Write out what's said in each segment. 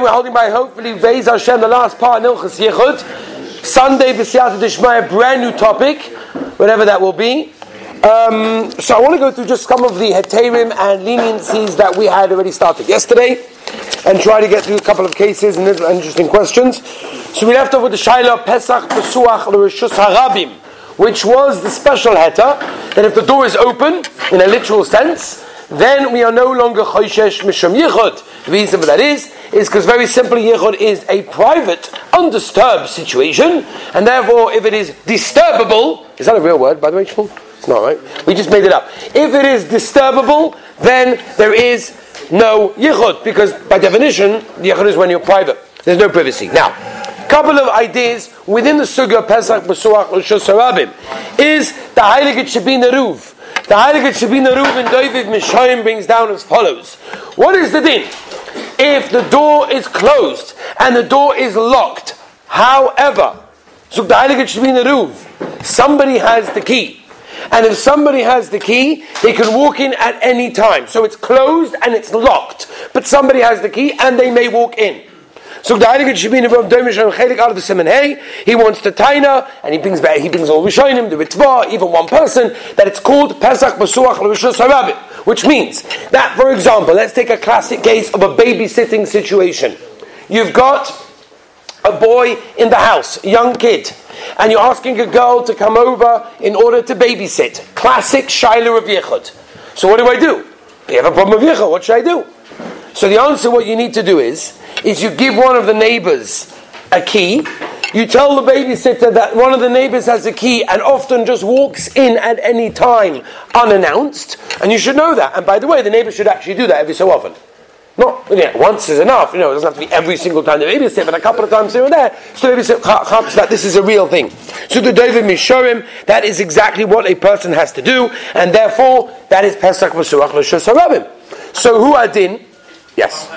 we're holding by hopefully Beis Hashem, the last part, Nilchas Yichud. Sunday, B'siyata Dishmaya, brand new topic, whatever that will be. Um, so I want to go through just some of the heterim and leniencies that we had already started yesterday, and try to get through a couple of cases and interesting questions. So we left off with the Shaila Pesach Pesuach L'Rishus Harabim, which was the special heta that if the door is open in a literal sense, then we are no longer Choishesh Misham Yichud. The reason for that is, is because very simply Yichud is a private, undisturbed situation, and therefore if it is disturbable, is that a real word, by the way, Shmuel? It's not, right? We just made it up. If it is disturbable, then there is no Yichud, because by definition, Yichud is when you're private. There's no privacy. Now, couple of ideas within the Sugya Pesach Besuach Rosh is the Heilige Shabin Ruv. The Heilige Shabina Reuben David Mishaim brings down as follows. What is the din? If the door is closed and the door is locked, however, so the Heilige Shabina Ruv, somebody has the key. And if somebody has the key, they can walk in at any time. So it's closed and it's locked. But somebody has the key and they may walk in. So the Heilige Shabin from Domish and Chelik out of the Simon he wants to Taina, and he brings back, he brings all the Rishonim, the Ritva, even one person, that it's called Pesach Basuach Rishos Harabit, which means that, for example, let's take a classic case of a babysitting situation. You've got a boy in the house, a young kid, and you're asking a girl to come over in order to babysit. Classic Shiloh of Yichud. So what do I do? You have a problem with Yichud, what should I do? So the answer, what you need to do is, is you give one of the neighbors a key. You tell the babysitter that one of the neighbors has a key and often just walks in at any time unannounced. And you should know that. And by the way, the neighbor should actually do that every so often. Not know, once is enough. You know, it doesn't have to be every single time the babysitter, but a couple of times here and there. So the babysitter that this is a real thing. So the David Mishorim, that is exactly what a person has to do, and therefore that is Pesach V'Suach L'Shus. So who adin? Yes.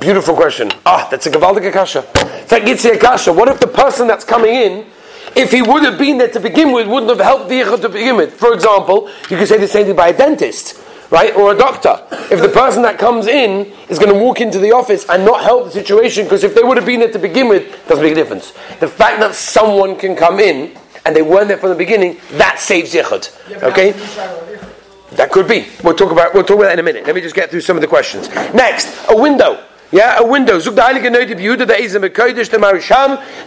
Beautiful question. Ah, that's a Gavaldic Akasha. a Akasha. What if the person that's coming in, if he would have been there to begin with, wouldn't have helped the to begin with? For example, you could say the same thing by a dentist, right? Or a doctor. If the person that comes in is going to walk into the office and not help the situation, because if they would have been there to begin with, doesn't make a difference. The fact that someone can come in and they weren't there from the beginning, that saves yichud. Okay? That could be. We'll talk about we'll talk about that in a minute. Let me just get through some of the questions. Next, a window. Yeah, a window.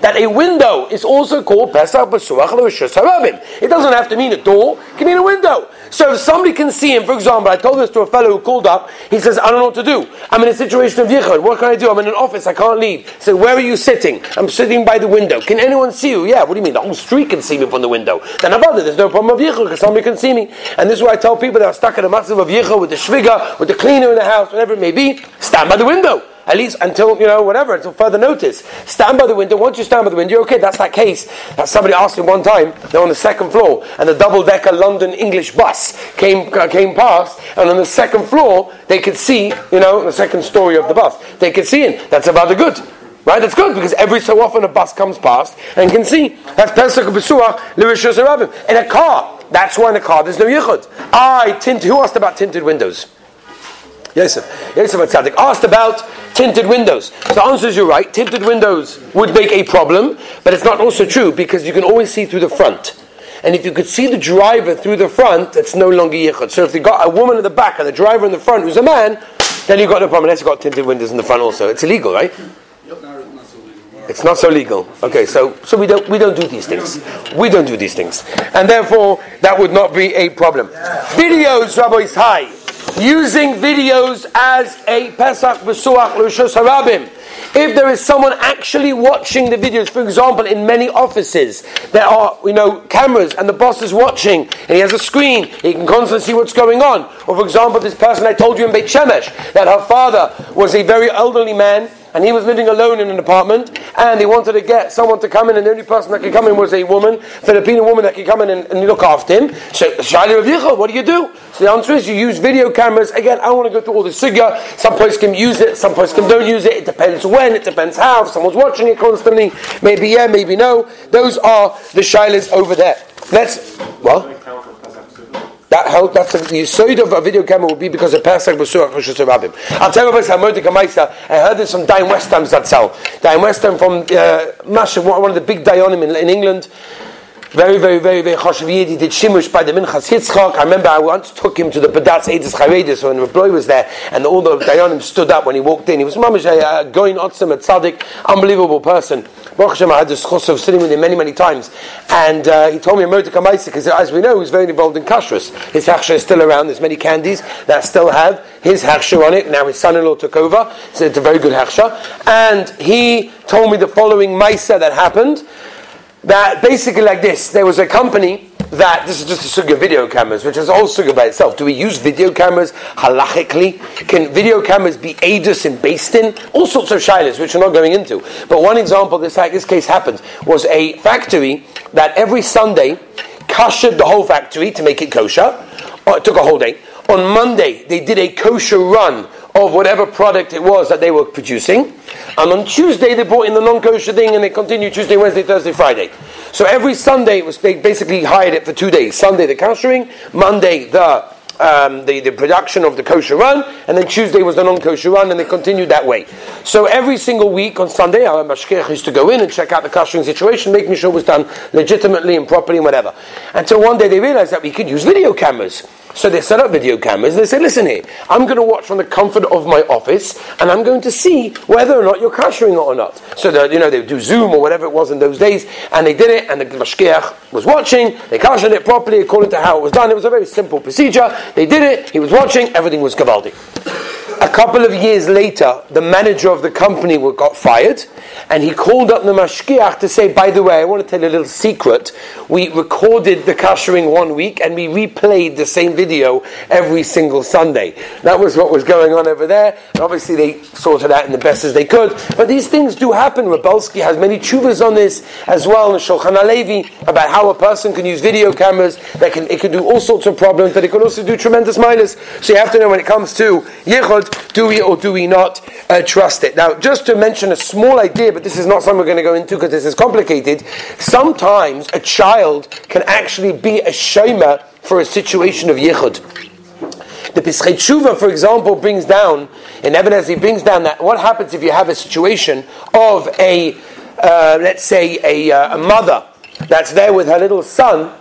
That a window is also called Pesach B'Suach. It doesn't have to mean a door; it can mean a window. So if somebody can see him, for example, I told this to a fellow who called up. He says, "I don't know what to do. I'm in a situation of yichud. What can I do? I'm in an office. I can't leave." So where are you sitting? I'm sitting by the window. Can anyone see you? Yeah. What do you mean? The whole street can see me from the window. Then about it, there's no problem of yichud because somebody can see me. And this is why I tell people that are stuck in a massive of yichud with the shviga, with the cleaner in the house, whatever it may be, stand by the window at least until, you know, whatever, until further notice. Stand by the window. Once you stand by the window, you're okay, that's that case that somebody asked me one time, they're on the second floor, and the double decker London English bus came, uh, came past, and on the second floor, they could see, you know, the second story of the bus, they could see in. That's about the good. Right? That's good because every so often a bus comes past and can see. That's Pesach Besuach Lirishus In a car, that's why in a car there's no yichud. I tint. Who asked about tinted windows? Yosef. Yosef Atzadik asked about tinted windows. So the answer is you're right. Tinted windows would make a problem, but it's not also true because you can always see through the front. And if you could see the driver through the front, it's no longer yichud. So if you got a woman in the back and the driver in the front who's a man, then you've got no problem. Unless you've got tinted windows in the front also. It's illegal, right? It's not so legal. Okay, so so we don't we don't do these things. We don't do these things, and therefore that would not be a problem. Videos, Rabbi High using videos as a Pesach Besuach Lushos Harabim. If there is someone actually watching the videos, for example, in many offices, there are, you know, cameras and the boss is watching and he has a screen, he can constantly see what's going on. Or for example, this person I told you in Beit Shemesh, that her father was a very elderly man and he was living alone in an apartment, and he wanted to get someone to come in, and the only person that could come in was a woman, Filipino woman that could come in and, and look after him. So, Shali Rav what do you do? So the answer is you use video cameras. Again, I don't want to go through all the sugya. Some places can use it, some places can don't use it. It depends when, it depends how. If someone's watching it constantly, maybe yeah, maybe no. Those are the shilas over there. Let's, well. That help. That's the yisoid of a video camera would be because of Pesach B'Surach Rosh Hashanah. I'll tell you about Hamodik Amaisa. I heard this from Dayan Westheim's that sell. Dayan Westheim from uh, Masha, one of the big Dayanim in, in England. Very, very, very, very choshev He did shimush by the Minchas Yitzchak. I remember I once took him to the Badatz Eidah Chareidis when Rabbi was there, and all the Dayanim stood up when he walked in. He was mamish uh, going otzim at tzaddik, unbelievable person. Baruch Hashem, I had the schos of sitting with him many, many times, and uh, he told me a Motik because as we know, he was very involved in kashrus. His hachsha is still around. There's many candies that still have his hachsha on it. Now his son-in-law took over, so it's a very good hachsha. And he told me the following Maisa that happened that basically like this there was a company that this is just a suga video cameras, which is a whole suga by itself. Do we use video cameras halachically? Can video cameras be aidus and based in? All sorts of shilas, which we're not going into. But one example this this case happened was a factory that every Sunday koshered the whole factory to make it kosher. Oh, it took a whole day. On Monday, they did a kosher run of whatever product it was that they were producing. And on Tuesday, they brought in the non kosher thing and they continued Tuesday, Wednesday, Thursday, Friday. So every Sunday, was, they basically hired it for two days. Sunday, the koshering, Monday, the um, the, the production of the kosher run, and then Tuesday was the non kosher run, and they continued that way. So every single week on Sunday, our mashkiach used to go in and check out the koshering situation, making sure it was done legitimately and properly and whatever. Until one day they realized that we could use video cameras. So they set up video cameras and they said, listen here, I'm going to watch from the comfort of my office and I'm going to see whether or not you're kashering it or not. So that, you know, they would do Zoom or whatever it was in those days and they did it and the mashkiach was watching, they kashered it properly according to how it was done. It was a very simple procedure. They did it, he was watching, everything was gavaldi. A couple of years later, the manager of the company got fired, and he called up the mashkiach to say, by the way, I want to tell you a little secret. We recorded the kashering one week, and we replayed the same video every single Sunday. That was what was going on over there. And obviously, they sorted out in the best as they could. But these things do happen. Rav Belsky has many chuvas on this as well, and Shulchan HaLevi, about how a person can use video cameras. That can, it can do all sorts of problems, but it can also do tremendous minus. So you have to know when it comes to yichud, do we or do we not uh, trust it? Now, just to mention a small idea, but this is not something we're going to go into because this is complicated. Sometimes a child can actually be a shema for a situation of yichud. The Pischei Tshuva, for example, brings down, in evidence, he brings down that what happens if you have a situation of a, uh, let's say, a, uh, a mother that's there with her little son,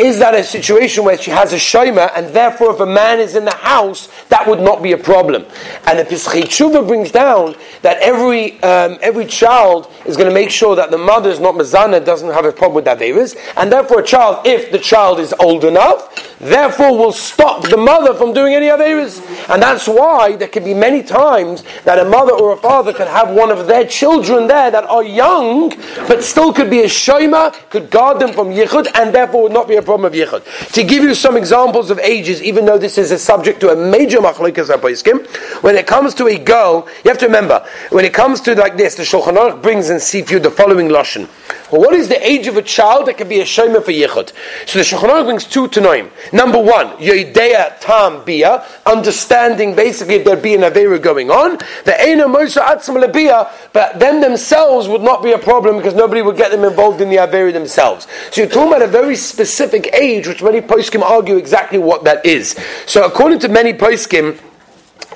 is that a situation where she has a shomer, and therefore if a man is in the house, that would not be a problem? And the Tshuva brings down that every, um, every child is going to make sure that the mother is not mazana, doesn't have a problem with Averis, and therefore a child, if the child is old enough, therefore will stop the mother from doing any Averis. And that's why there can be many times that a mother or a father can have one of their children there that are young, but still could be a shomer, could guard them from yichud, and therefore would not be a problem of yichud. To give you some examples of ages, even though this is a subject to a major machlokas apoiskim, when it comes to a girl, you have to remember, when it comes to like this, the Shulchan Aruch brings in Sifyu the following lashon. Well, what is the age of a child that can be a shomer for yichud? So the Shulchan brings two to name. Number one, yoidea tam bia, understanding basically if there be an avera going on. The ena mosa atzim lebia, but them themselves would not be a problem because nobody would get them involved in the avera themselves. So you're talking about a very specific age, which many poskim argue exactly what that is. So according to many poskim,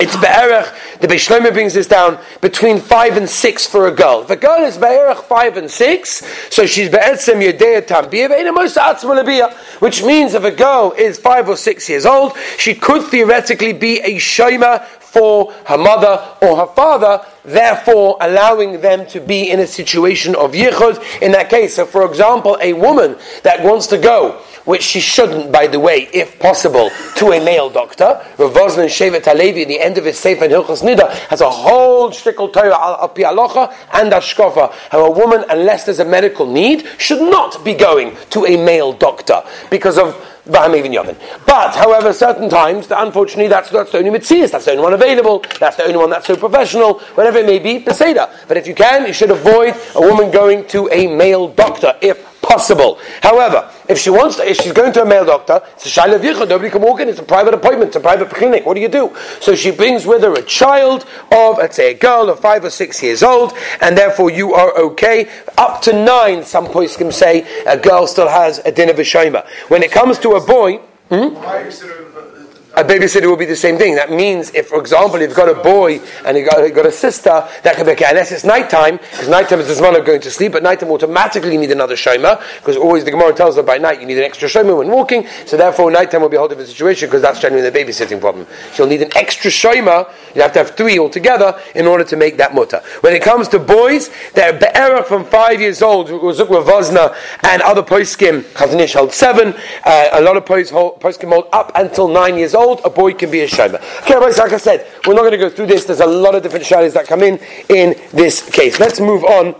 it's Be'erech, the Beishlomer brings this down, between five and six for a girl. If a girl is Be'erech five and six, so she's Be'etzem Yedea Tambiyah, which means if a girl is five or six years old, she could theoretically be a Shema for her mother or her father, therefore allowing them to be in a situation of yichud in that case. So, for example, a woman that wants to go which she shouldn't, by the way, if possible, to a male doctor. Rav Wosner Shevet the end of his Sefer Hilchos Nida, has a whole shtickle Torah al, al Alocha and Ashkofa, how a woman, unless there's a medical need, should not be going to a male doctor because of but, however, certain times, unfortunately, that's, that's the only mitzvah, that's the only one available, that's the only one that's so professional, whatever it may be, Peseda. But if you can, you should avoid a woman going to a male doctor, if possible. However, if she wants to, if she's going to a male doctor, it's a shaila yichud, nobody can walk in, it's a private appointment, it's a private clinic, what do you do? So she brings with her a child of, let's say, a girl of five or six years old, and therefore you are okay. Up to nine, some can say, a girl still has a din of a When it comes to a boy, Hmm? A babysitter will be the same thing. That means if, for example, you've got a boy and you've got, you've got a sister, that can be okay. Unless it's nighttime, because nighttime is the man of going to sleep, but nighttime automatically you need another shoma, because always the Gemara tells us by night you need an extra shoma when walking, so therefore nighttime will be a whole different situation, because that's generally the babysitting problem. So you'll need an extra shoma, you have to have three altogether in order to make that mutter. When it comes to boys, they're be'era from five years old, Zukwa Vozna and other poskim, Chazon Ish held seven, uh, a lot of poskim hold up until nine years old, old, a boy can be a shayma. Okay, like I said, we're not going to go through this. There's a lot of different shaylas that come in in this case. Let's move on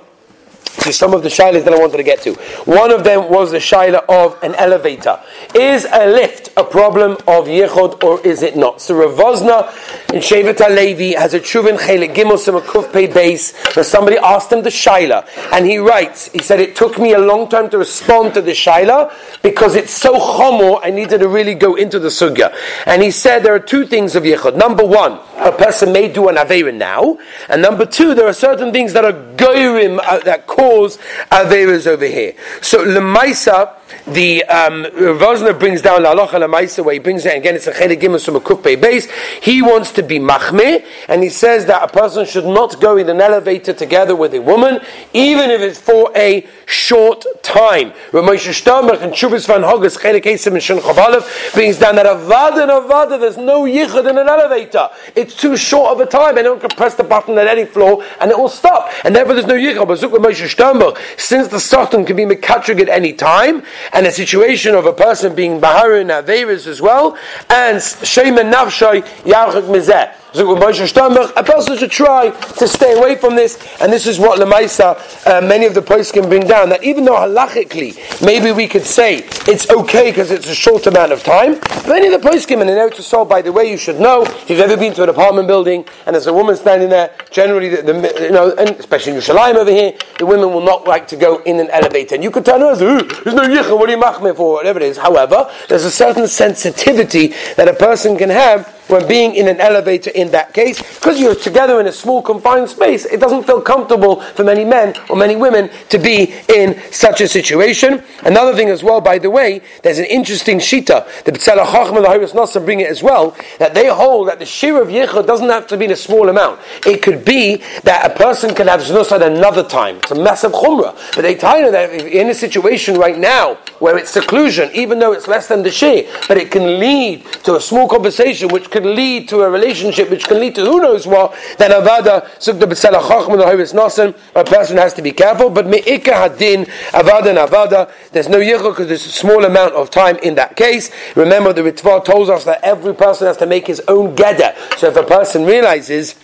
to some of the shilas that I wanted to get to. One of them was the shaila of an elevator. Is a lift a problem of yichud or is it not? So Ravozna in Shevet Levi has a chuvin chelik gimel semakuf pay base where somebody asked him the shaila and he writes, he said it took me a long time to respond to the shaila because it's so chomo I needed to really go into the sugya. And he said there are two things of yichud. Number one, a person may do an aveira now, and number two, there are certain things that are goyim uh, that cause aveiras over here. So lemaisa the um, Vosner brings down La Alocha Lamaisa, where he brings it again. It's a Chelik Gimus from a Kufpe base. He wants to be Machme, and he says that a person should not go in an elevator together with a woman, even if it's for a short time. Rav Moshe Sternbuch and Shuvas Van Hogas Chelik Esim and Shun Chavalev brings down that Avada and Avada, there's no Yichud in an elevator. It's too short of a time, anyone can press the button at any floor, and it will stop. And therefore, there's no Yichud. But Zuk Ramosha since the Satan can be Mekatrig at any time, and a situation of a person being Bahar in Averis as well, and Shema Navshay Yarchak Mizeh a person should try to stay away from this, and this is what Lemaisa, uh, many of the posts can bring down. That even though halachically, maybe we could say it's okay because it's a short amount of time, many of the posts and in to solve. by the way, you should know, if you've ever been to an apartment building and there's a woman standing there, generally, the, the you know, and especially in Yerushalayim over here, the women will not like to go in an elevator. And you could tell her, there's no yichah, what are you machmeh for, whatever it is. However, there's a certain sensitivity that a person can have when being in an elevator in that case, because you're together in a small confined space, it doesn't feel comfortable for many men or many women to be in such a situation. Another thing as well, by the way, there's an interesting shita. The B'tzela Chachma and the Haris Nasa bring it as well, that they hold that the shir of Yichud doesn't have to be in a small amount. It could be that a person can have Znus at another time. It's a massive chumrah. But they tell you that in a situation right now where it's seclusion, even though it's less than the shir, but it can lead to a small conversation which could lead to a relationship which can lead to who knows what, then avada sukta b'tzela chachma l'hovis nasan, a person has to be careful. But me'ika hadin avada and avada, there's no yichah because there's a small amount of time in that case. Remember, the Ritva tells us that every person has to make his own geder. So if a person realizes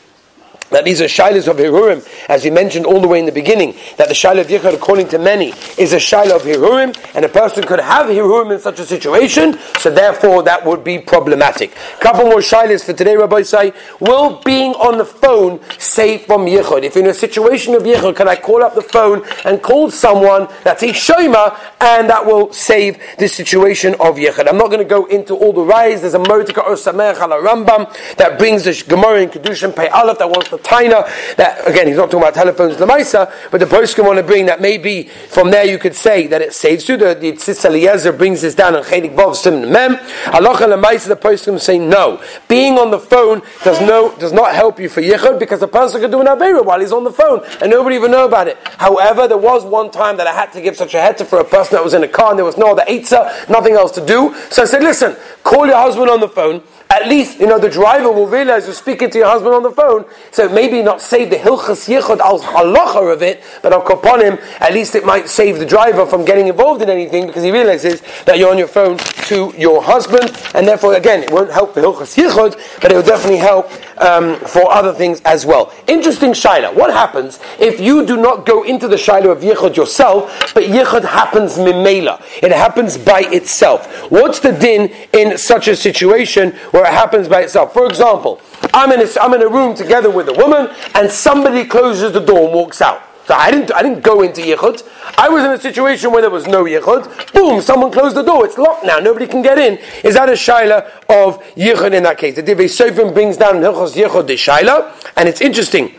that these are shilas of Hirurim, as we mentioned all the way in the beginning, that the shilah of Yichud, according to many, is a shilah of Hirurim, and a person could have Hirurim in such a situation, so therefore that would be problematic. Couple more shilas for today, Rabbi say, will being on the phone save from Yichud? If in a situation of Yichud, can I call up the phone and call someone that's a Shema, and that will save the situation of Yichud? I'm not going to go into all the rise, there's a Motika or Samech ala Rambam that brings the Gemara in Kiddushin Pei Aleph that wants to taina. That again, he's not talking about telephones lemaisa, but the poskim want to bring that maybe from there you could say that it saves you. The, the Tzitz Eliezer brings this down in Chedik Vov Sim Mem. Halacha lemaisa, the poskim say no. Being on the phone does no does not help you for yichud because the person could do an avera while he's on the phone and nobody even know about it. However, there was one time that I had to give such a heter for a person that was in a car and there was no other eitzah, nothing else to do. So I said, listen, call your husband on the phone at least, you know, the driver will realize you're speaking to your husband on the phone. So maybe not save the hilchas yichud al halacha of it, but al him, at least it might save the driver from getting involved in anything because he realizes that you're on your phone to your husband. And therefore, again, it won't help the hilchas yichud, but it will definitely help um, for other things as well. Interesting shaila. What happens if you do not go into the shaila of yichud yourself, but yichud happens mimela? It happens by itself. What's the din in such a situation where it happens by itself? For example, I'm in a, I'm in a room together with a woman, and somebody closes the door and walks out. So I didn't, I didn't go into Yichud. I was in a situation where there was no Yichud. Boom, someone closed the door. It's locked now. Nobody can get in. Is that a Shaila of Yichud in that case? The Divei Sofim brings down Hilchos Yichud de Shaila. And it's interesting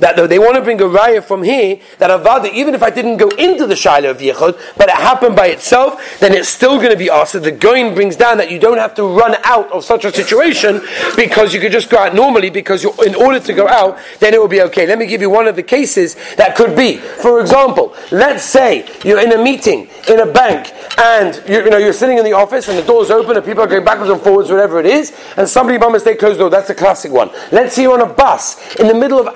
that they want to bring a raya from here that avada, even if I didn't go into the shaila of yichud, but it happened by itself, then it's still going to be asked. The goin brings down that you don't have to run out of such a situation because you could just go out normally because in order to go out, then it will be okay. Let me give you one of the cases that could be. For example, let's say you're in a meeting in a bank and you, you know you're sitting in the office and the door's open and people are going backwards and forwards, whatever it is, and somebody by mistake closed the door. That's a classic one. Let's say you're on a bus in the middle of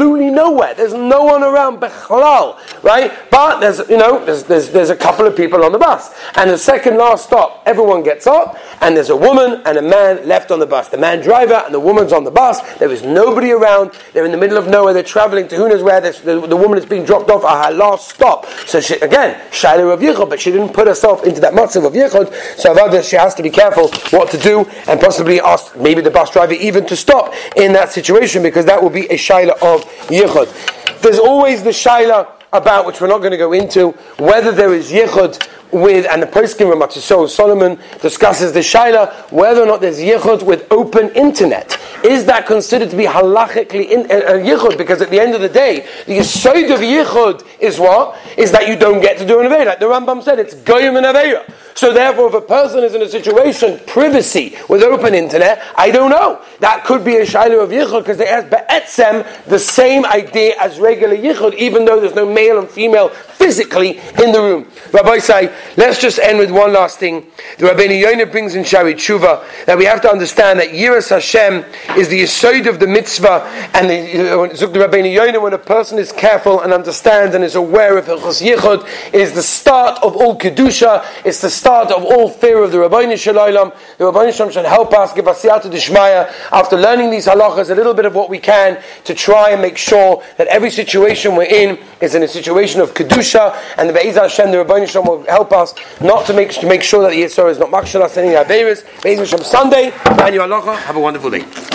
absolutely nowhere. There's no one around, bechalal, right? But there's you know there's, there's there's a couple of people on the bus, and the second last stop, everyone gets up, and there's a woman and a man left on the bus. The man driver and the woman's on the bus. There is nobody around. They're in the middle of nowhere. They're traveling to who knows where. The, the, woman is being dropped off at her last stop. So she, again, Shiloh of Yichud, but she didn't put herself into that matzav of Yichud. So she has to be careful what to do and possibly ask maybe the bus driver even to stop in that situation because that will be a Shiloh of Yichud. There's always the Shiloh about which we're not going to go into whether there is Yichud with, and the Poskim Rav Mattisyahu Salomon discusses the Shaila, whether or not there's Yichud with open internet. Is that considered to be halachically in, uh, uh, Yichud? Because at the end of the day, the Yisoid of Yichud is what? Is that you don't get to do an Aveira. Like the Rambam said, it's Goyim and Aveira. So therefore, if a person is in a situation, privacy, with open internet, I don't know. That could be a Shiloh of Yichud, because they have Be'etzem the same idea as regular Yichud, even though there's no male and female physically in the room. Rabbi say, let's just end with one last thing. The Rabbeinu Yonah brings in Shaarei Tshuva that we have to understand that Yiras Hashem is the Yisoid of the mitzvah, and the, uh, the Rabbeinu Yonah, when a person is careful and understands and is aware of Yichud, is the start of all Kedusha, it's the start of all fear of the Rabbeinu Shalom. The Rabbeinu Shalom should help us, give us Siyata after learning these halachas, a little bit of what we can to try and make sure that every situation we're in is in a situation of Kedusha and the Be'ez Hashem, the Rabbi Shalom will help us not to make, to make sure that the Yitzhak is not makshal us any Averis. Be'ez Hashem Sunday, and you have a wonderful day.